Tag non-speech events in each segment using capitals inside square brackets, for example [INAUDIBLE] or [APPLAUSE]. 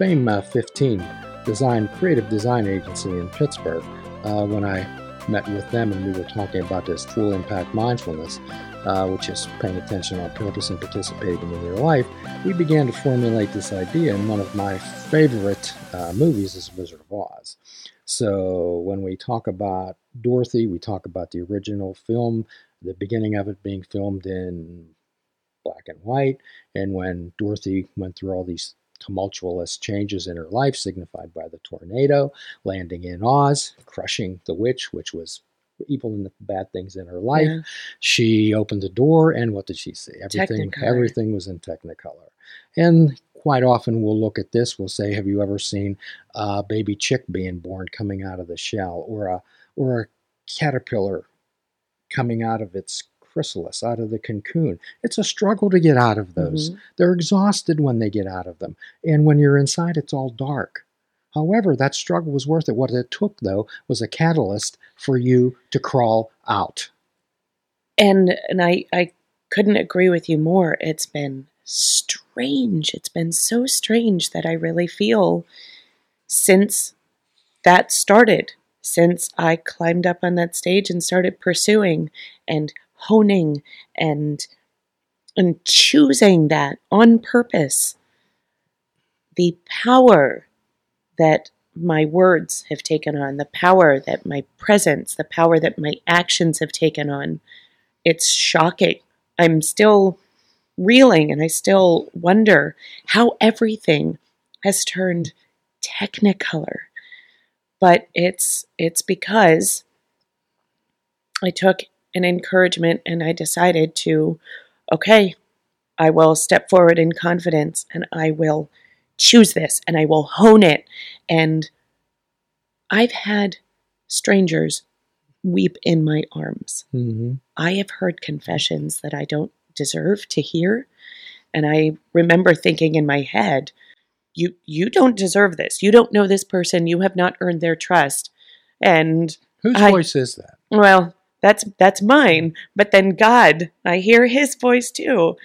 Fame uh, 15 design creative design agency in Pittsburgh, uh, when I met with them and we were talking about this full impact mindfulness, uh, which is paying attention on purpose and participating in your life, we began to formulate this idea. And one of my favorite uh, movies is Wizard of Oz. So when we talk about Dorothy, we talk about the original film, the beginning of it being filmed in black and white, and when Dorothy went through all these tumultuous changes in her life, signified by the tornado, landing in Oz, crushing the witch, which was evil and the bad things in her life. Yeah. She opened the door, and what did she see? Everything, Technicolor. everything was in Technicolor. And quite often we'll look at this. We'll say, "Have you ever seen a baby chick being born coming out of the shell, or a or a caterpillar coming out of its chrysalis, out of the cocoon. It's a struggle to get out of those. Mm-hmm. They're exhausted when they get out of them. And when you're inside, it's all dark. However, that struggle was worth it. What it took, though, was a catalyst for you to crawl out. And and I, I couldn't agree with you more. It's been strange. It's been so strange that I really feel since that started, since I climbed up on that stage and started pursuing and honing and and choosing that on purpose. The power that my words have taken on the power that my presence the power that my actions have taken on it's shocking. I'm still reeling and i still wonder how everything has turned technicolor. But it's it's because i took an encouragement, and I decided to, okay, I will step forward in confidence and I will choose this and I will hone it. And I've had strangers weep in my arms. Mm-hmm. I have heard confessions that I don't deserve to hear. And I remember thinking in my head, you you don't deserve this. You don't know this person. You have not earned their trust. And whose I, voice is that? Well, that's that's mine. But then god i hear his voice too.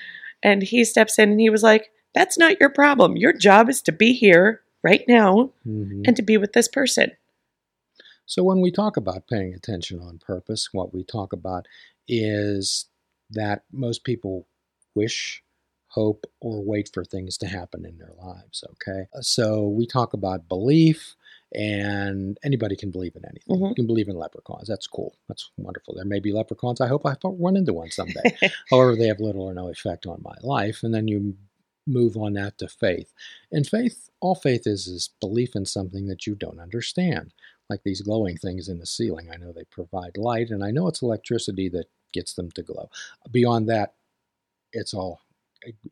And he steps in and he was like that's not your problem. Your job is to be here right now mm-hmm. and to be with this person. So when we talk about paying attention on purpose what we talk about is that most people wish hope or wait for things to happen in their lives okay? So we talk about belief and anybody can believe in anything. Mm-hmm. You can believe in leprechauns. That's cool. That's wonderful. There may be leprechauns. I hope I run into one someday. [LAUGHS] However, they have little or no effect on my life. And then you move on that to faith. And faith, all faith is, is belief in something that you don't understand, like these glowing things in the ceiling. I know they provide light, and I know it's electricity that gets them to glow. Beyond that, it's all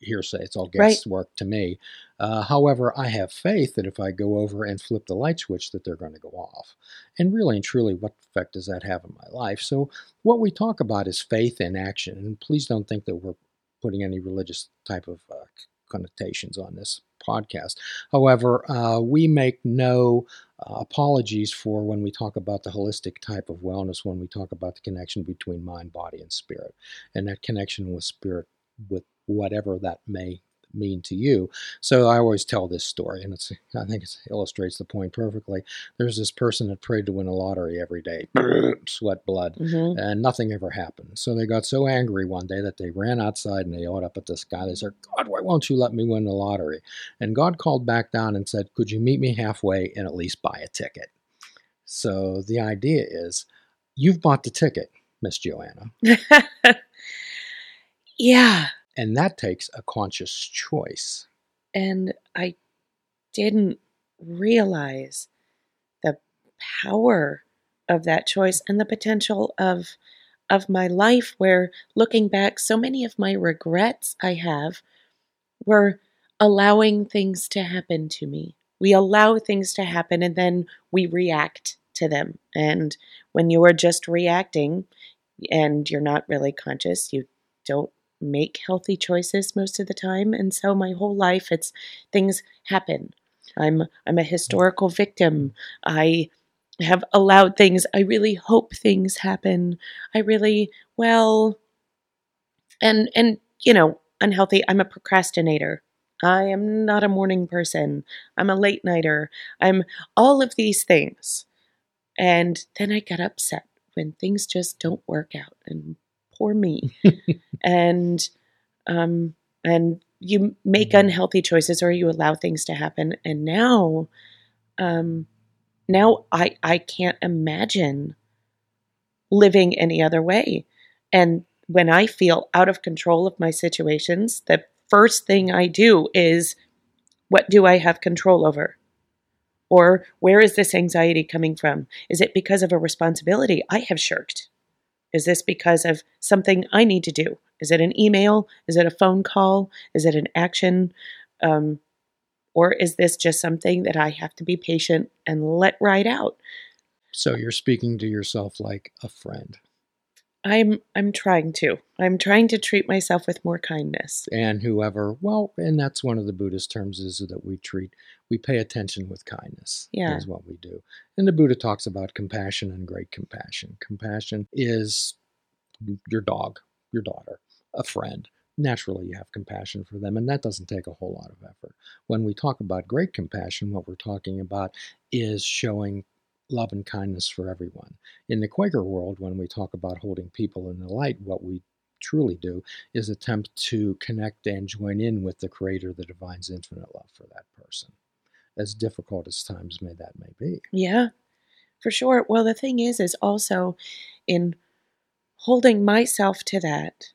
hearsay. It's all guesswork right. to me. Uh, however, I have faith that if I go over and flip the light switch, that they're going to go off. And really and truly, what effect does that have in my life? So, what we talk about is faith in action. And please don't think that we're putting any religious type of uh, connotations on this podcast. However, uh, we make no uh, apologies for when we talk about the holistic type of wellness, when we talk about the connection between mind, body, and spirit, and that connection with spirit with whatever that may mean to you. So I always tell this story, and it's I think it illustrates the point perfectly. There's this person that prayed to win a lottery every day, [CLEARS THROAT] sweat blood, mm-hmm. and nothing ever happened. So they got so angry one day that they ran outside and they yelled up at the sky. They said, "God, why won't you let me win the lottery?" And God called back down and said, "Could you meet me halfway and at least buy a ticket?" So the idea is, you've bought the ticket, Miss Joanna. [LAUGHS] yeah. And that takes a conscious choice. And I didn't realize the power of that choice and the potential of of my life where looking back so many of my regrets I have were allowing things to happen to me. We allow things to happen and then we react to them. And when you are just reacting and you're not really conscious, you don't make healthy choices most of the time and so my whole life it's things happen i'm i'm a historical victim i have allowed things i really hope things happen i really well and and you know unhealthy i'm a procrastinator I am not a morning person. I'm a late nighter. I'm all of these things. And then I get upset when things just don't work out. And poor me. [LAUGHS] and um and you make Mhm. unhealthy choices or you allow things to happen. And now um now I I can't imagine living any other way. And when I feel out of control of my situations, the first thing I do is what do I have control over? Or where is this anxiety coming from? Is it because of a responsibility I have shirked? Is this because of something I need to do? Is it an email? Is it a phone call? Is it an action? Um, or is this just something that I have to be patient and let ride out? So you're speaking to yourself like a friend. I'm I'm trying to. I'm trying to treat myself with more kindness. And whoever, well, and that's one of the Buddhist terms is that we treat, we pay attention with kindness. Yeah. Is what we do. And the Buddha talks about compassion and great compassion. Compassion is your dog, your daughter, a friend. Naturally, you have compassion for them, and that doesn't take a whole lot of effort. When we talk about great compassion, what we're talking about is showing love and kindness for everyone. In the Quaker world, when we talk about holding people in the light, what we truly do is attempt to connect and join in with the Creator, the Divine's infinite love for that person. As difficult as times may that may be. Yeah, for sure. Well, the thing is, is also in holding myself to that,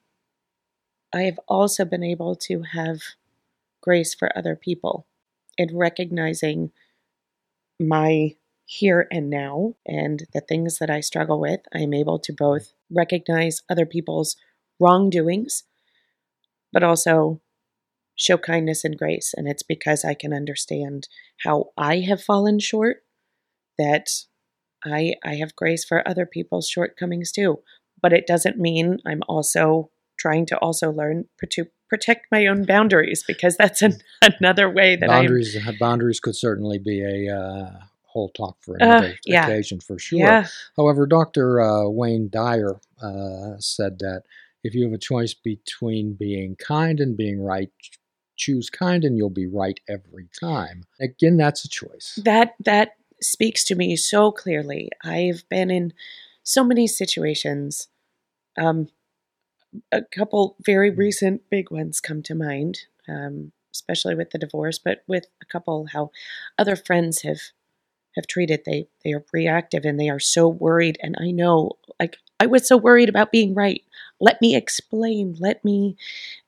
I have also been able to have grace for other people in recognizing my here and now and the things that I struggle with. I am able to both recognize other people's wrongdoings, but also show kindness and grace. And it's because I can understand how I have fallen short that I I have grace for other people's shortcomings too. But it doesn't mean I'm also trying to also learn to protect my own boundaries because that's an, [LAUGHS] another way that I'm boundaries boundaries could certainly be a uh, whole talk for another yeah. occasion for sure. yeah However, Dr. Uh, Wayne Dyer uh, said that if you have a choice between being kind and being right, choose kind and you'll be right every time. Again, that's a choice. that that speaks to me so clearly. I've been in so many situations. Um, a couple very recent big ones come to mind, um, especially with the divorce, but with a couple how other friends have have treated. They they are reactive and they are so worried. And I know, like I was so worried about being right. Let me explain. Let me.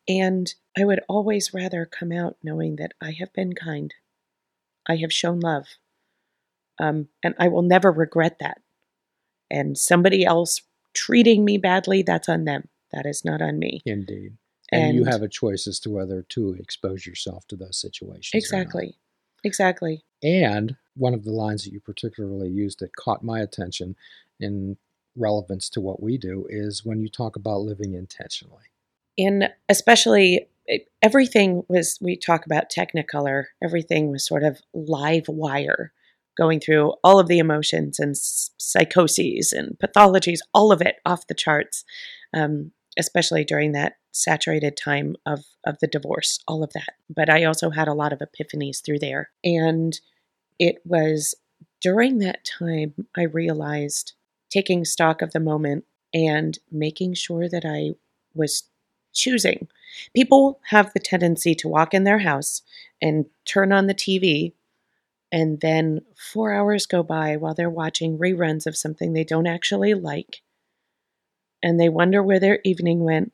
And I would always rather come out knowing that I have been kind. I have shown love. Um, and I will never regret that. And somebody else treating me badly, that's on them. That is not on me. Indeed. And, you have a choice as to whether to expose yourself to those situations. Exactly. Exactly. And one of the lines that you particularly used that caught my attention in relevance to what we do is when you talk about living intentionally. And especially everything was, we talk about Technicolor, everything was sort of live wire going through all of the emotions and psychoses and pathologies, all of it off the charts, um, especially during that saturated time of, of the divorce, all of that. But I also had a lot of epiphanies through there. And it was during that time I realized taking stock of the moment and making sure that I was choosing. People have the tendency to walk in their house and turn on the TV, and then four hours go by while they're watching reruns of something they don't actually like. And they wonder where their evening went,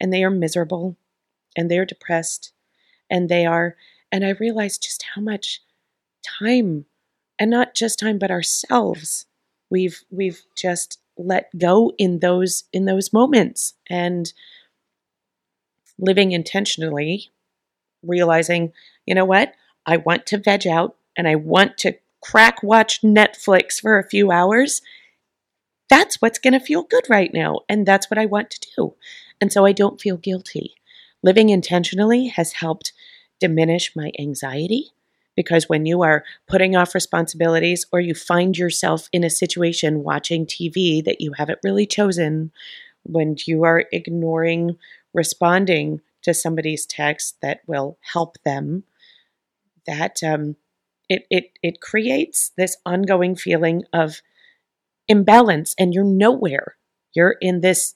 and they are miserable, and they are depressed, and they are. And I realized just how much time, and not just time, but ourselves, we've we've just let go in those in those moments. And living intentionally realizing you know what? I want to veg out and i want to crack watch netflix for a few hours. That's what's going to feel good right now and that's what i want to do. And so i don't feel guilty. Living intentionally has helped diminish my anxiety because when you are putting off responsibilities or you find yourself in a situation watching TV that you haven't really chosen, when you are ignoring responding to somebody's text that will help them, that um, it, it, it creates this ongoing feeling of imbalance and you're nowhere. You're in this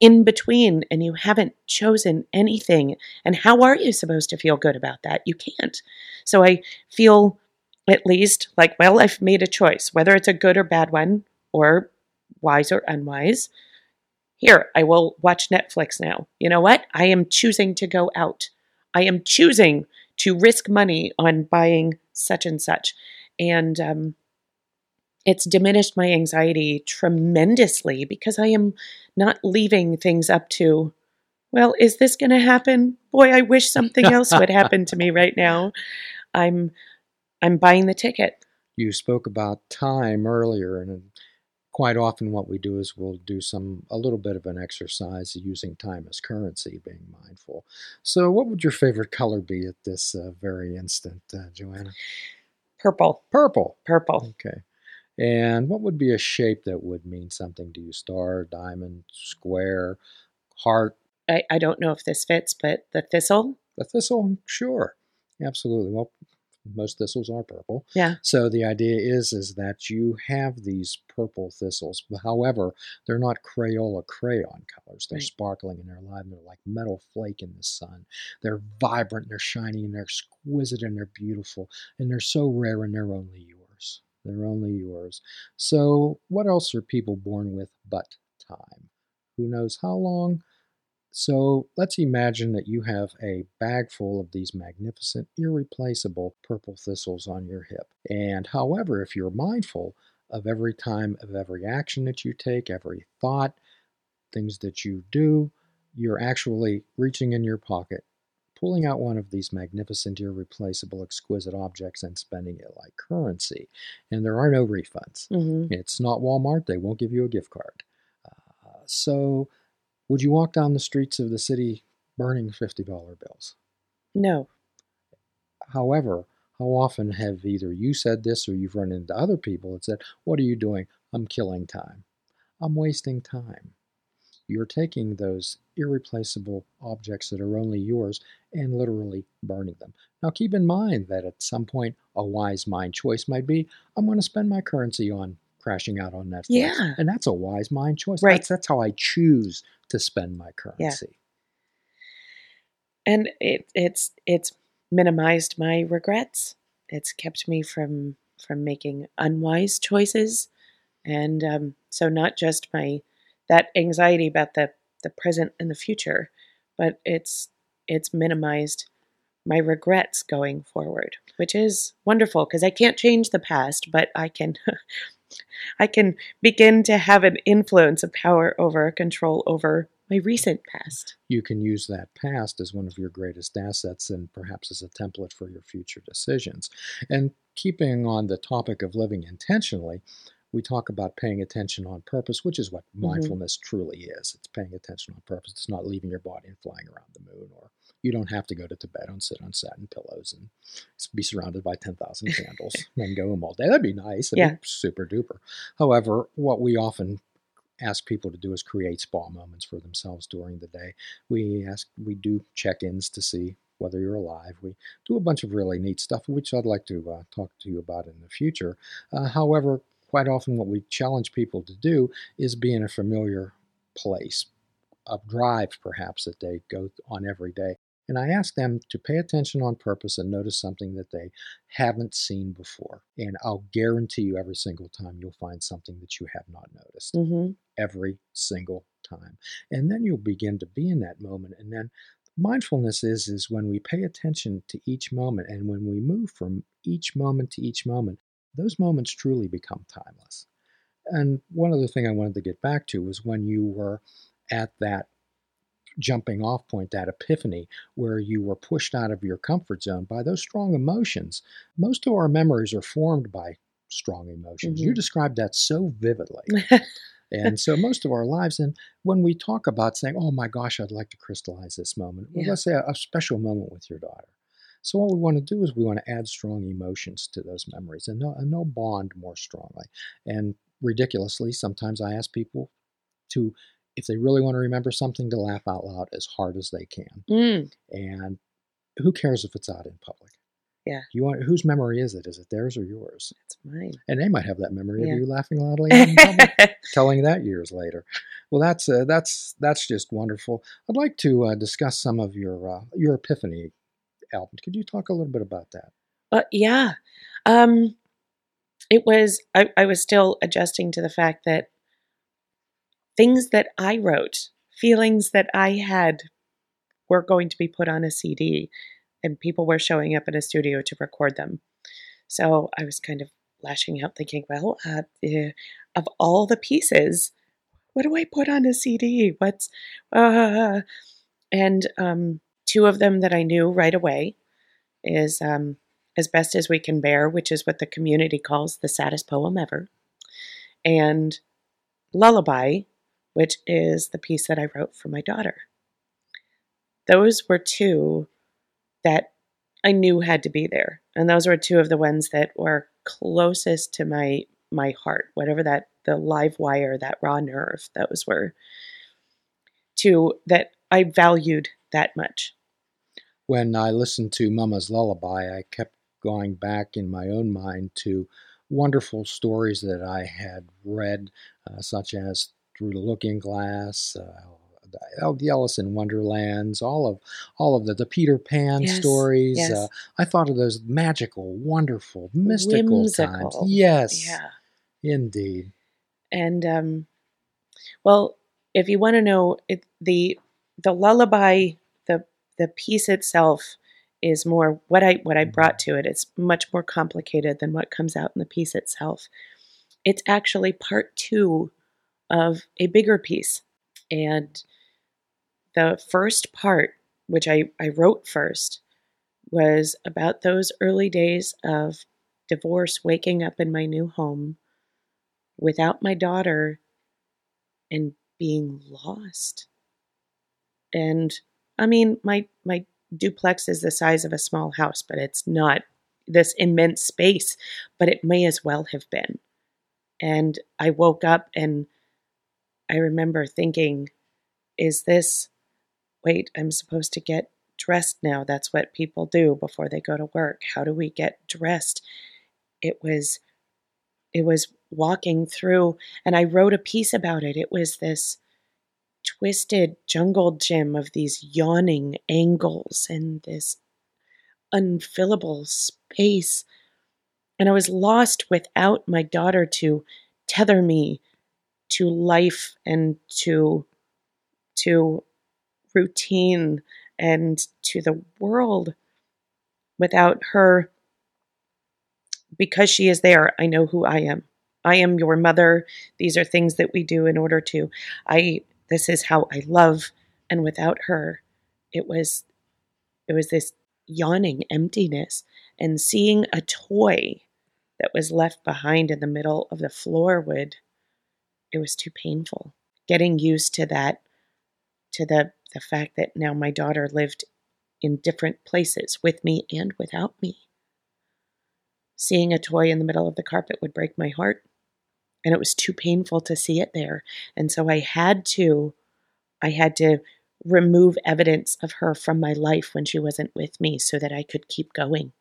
in between and you haven't chosen anything. And how are you supposed to feel good about that? You can't. So I feel at least like, well, I've made a choice, whether it's a good or bad one, or wise or unwise. Here, I will watch Netflix now. You know what? I am choosing to go out. I am choosing to risk money on buying such and such. And um, it's diminished my anxiety tremendously because I am not leaving things up to, well, is this going to happen? Boy, I wish something else would happen to me right now. I'm I'm buying the ticket. You spoke about time earlier and quite often what we do is we'll do some a little bit of an exercise using time as currency being mindful so what would your favorite color be at this uh, very instant uh, joanna purple purple purple okay and what would be a shape that would mean something to you? Star, diamond, square, heart? I, I don't know if this fits, but the thistle? The thistle, mm, sure. Absolutely. Well, most thistles are purple. Yeah. So the idea is is that you have these purple thistles. However, they're not Crayola crayon colors. They're right. sparkling and they're alive. And they're like metal flake in the sun. They're vibrant. and They're shiny and they're exquisite and they're beautiful and they're so rare and they're only yours. They're only yours. So, what else are people born with but time? Who knows how long? So, let's imagine that you have a bag full of these magnificent, irreplaceable purple thistles on your hip. And, however, if you're mindful of every time, of every action that you take, every thought, things that you do, you're actually reaching in your pocket pulling out one of these magnificent, irreplaceable, exquisite objects and spending it like currency. And there are no refunds. Mm-hmm. It's not Walmart, they won't give you a gift card. Uh, so, would you walk down the streets of the city burning $50 bills? No. However, how often have either you said this or you've run into other people that said, What are you doing? I'm killing time. I'm wasting time you're taking those irreplaceable objects that are only yours and literally burning them. Now, keep in mind that at some point, a wise mind choice might be I'm going to spend my currency on crashing out on Netflix. Yeah. And that's a wise mind choice. Right. That's, that's how I choose to spend my currency. Yeah. And it, it's it's minimized my regrets. It's kept me from from making unwise choices, and um, so not just my that anxiety about the the present and the future, but it's it's minimized my regrets going forward, which is wonderful because I can't change the past, but I can [LAUGHS] I can begin to have an influence, a power over, a control over my recent past. You can use that past as one of your greatest assets and perhaps as a template for your future decisions. And keeping on the topic of living intentionally, we talk about paying attention on purpose, which is what mm-hmm. mindfulness truly is. It's paying attention on purpose. It's not leaving your body and flying around the moon, or you don't have to go to Tibet and sit on satin pillows and be surrounded by 10,000 candles [LAUGHS] and go home all day. That'd be nice. That'd yeah. Be super duper. However, what we often ask people to do is create spa moments for themselves during the day. We ask, we do check-ins to see whether you're alive. We do a bunch of really neat stuff, which I'd like to uh, talk to you about in the future. Uh, however, quite often what we challenge people to do is be in a familiar place, a drive perhaps that they go on every day. And I ask them to pay attention on purpose and notice something that they haven't seen before. And I'll guarantee you every single time you'll find something that you have not noticed. Mm-hmm. Every single time. And then you'll begin to be in that moment. And then mindfulness is is when we pay attention to each moment and when we move from each moment to each moment those moments truly become timeless. And one other thing I wanted to get back to was when you were at that jumping off point, that epiphany, where you were pushed out of your comfort zone by those strong emotions. Most of our memories are formed by strong emotions. Mm-hmm. You described that so vividly. [LAUGHS] and so most of our lives, and when we talk about saying, oh my gosh, I'd like to crystallize this moment, yeah. well, let's say a, a special moment with your daughter. So what we want to do is we want to add strong emotions to those memories, and they'll, and they'll bond more strongly. And ridiculously, sometimes I ask people to if they really want to remember something, to laugh out loud as hard as they can. Mm. And who cares if it's out in public? Yeah. You want whose memory is it? Is it theirs or yours? It's mine. And they might have that memory Yeah. of you laughing loudly out in public, [LAUGHS] telling that years later. Well, that's uh, that's that's just wonderful. I'd like to uh, discuss some of your uh, your Epiphany album. Could you talk a little bit about that? But yeah, um, it was. I, I was still adjusting to the fact that things that I wrote, feelings that I had, were going to be put on a CD, and people were showing up in a studio to record them. So I was kind of lashing out, thinking, well, uh, eh, of all the pieces, what do I put on a CD? What's uh, and um, two of them that I knew right away is um, as best as we can bear, which is what the community calls the saddest poem ever, and lullaby, which is the piece that I wrote for my daughter. Those were two that I knew had to be there, and those were two of the ones that were closest to my my heart, whatever that the live wire, that raw nerve, those were two that I valued that much. When I listened to Mama's Lullaby, I kept going back in my own mind to wonderful stories that I had read, uh, such as Through the Looking Glass, uh, the- Alice in Wonderlands, all of all of the, the Peter Pan Yes, stories. yes. Uh, I thought of those magical, wonderful, mystical Whimsical. times. Yes, Yeah. indeed. And um, well, if you want to know it, the the lullaby, the piece itself is more what I what I mm-hmm. brought to it. It's much more complicated than what comes out in the piece itself. It's actually part two of a bigger piece, and the first part, which I, I wrote first, was about those early days of divorce, waking up in my new home without my daughter and being lost. And I mean, my my duplex is the size of a small house, but it's not this immense space, but it may as well have been. And I woke up and I remember thinking, is this wait, I'm supposed to get dressed now. That's what people do before they go to work. How do we get dressed? It was it was walking through and I wrote a piece about it. It was this twisted jungle gym of these yawning angles and this unfillable space. And I was lost without my daughter to tether me to life and to to routine and to the world without her. Because she is there i know who i am. I am your mother. These are things that we do in order to i this is how i love. And without her it was it was this yawning emptiness and seeing a toy that was left behind in the middle of the floor would it was too painful. Getting used to that to the the fact that now my daughter lived in different places with me and without me. Seeing a toy in the middle of the carpet would break my heart and it was too painful to see it there. And so i had to i had to remove evidence of her from my life when she wasn't with me so that i could keep going.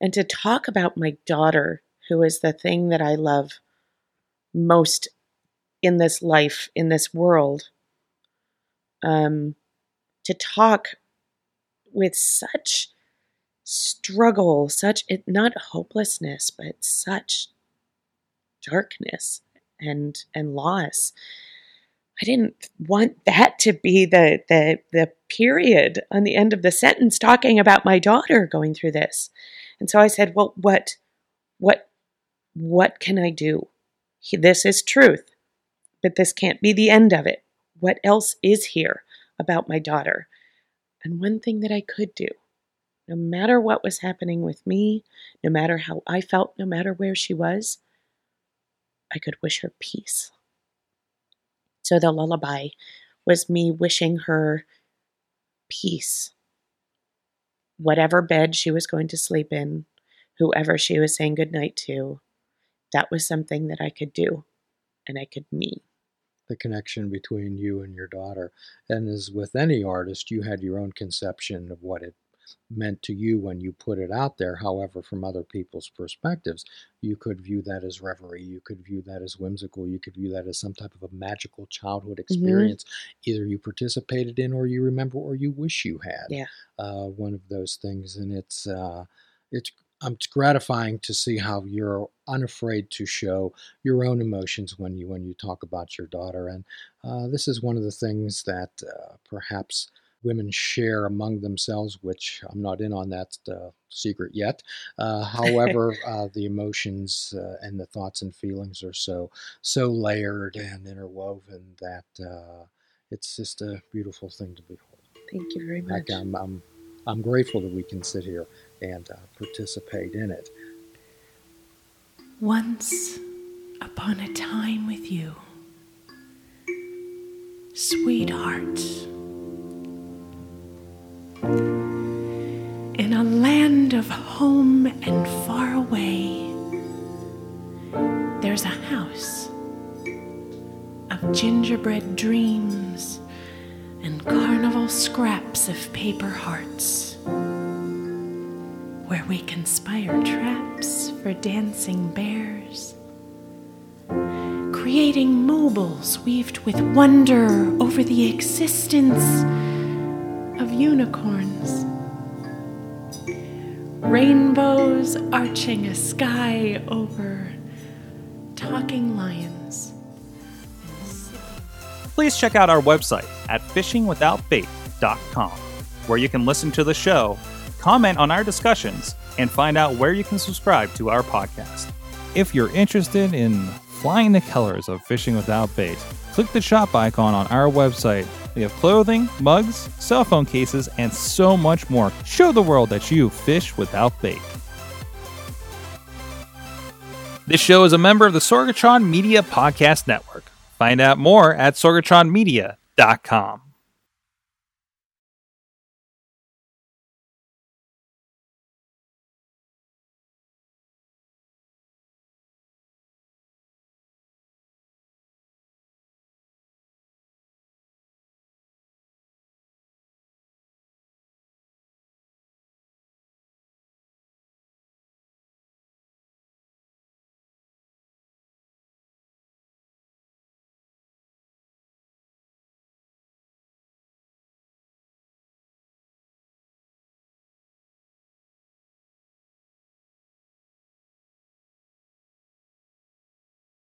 And to talk about my daughter who is the thing that i love most in this life in this world um to talk with such struggle, such it not hopelessness, but such darkness and and loss. I didn't want that to be the the the period on the end of the sentence talking about my daughter going through this. And so I said, "Well, what what what can I do? This is truth, but this can't be the end of it. What else is here about my daughter?" And one thing that I could do no matter what was happening with me, no matter how I felt, no matter where she was, I could wish her peace. So the lullaby was me wishing her peace. Whatever bed she was going to sleep in, whoever she was saying goodnight to, that was something that I could do and I could mean. the connection between you and your daughter. And as with any artist, you had your own conception of what it meant to you when you put it out there. However, from other people's perspectives, you could view that as reverie, you could view that as whimsical, you could view that as some type of a magical childhood Mm-hmm. experience, either you participated in, or you remember, or you wish you had. Yeah. Uh, one of those things, and it's uh, it's um, it's gratifying to see how you're unafraid to show your own emotions when you when you talk about your daughter, and uh, this is one of the things that uh, perhaps women share among themselves, which I'm not in on that uh, secret yet. Uh, [LAUGHS] however, uh, the emotions uh, and the thoughts and feelings are so so layered and interwoven that uh, it's just a beautiful thing to behold. Thank you very much. Like I'm, I'm, I'm grateful that we can sit here and uh, participate in it. Once upon a time with you, sweetheart, of home and far away, there's a house of gingerbread dreams and carnival scraps of paper hearts where we conspire traps for dancing bears, creating mobiles weaved with wonder over the existence of unicorns, rainbows arching a sky over talking lions. please check out our website at fishingwithoutbait.com, where you can listen to the show, comment on our discussions, and find out where you can subscribe to our podcast. If you're interested in flying the colors of Fishing Without Bait, click the shop icon on our website. We have clothing, mugs, cell phone cases, and so much more. Show the world that you fish without bait. This show is a member of the Sorgatron Media Podcast Network. Find out more at sorgatronmedia.com.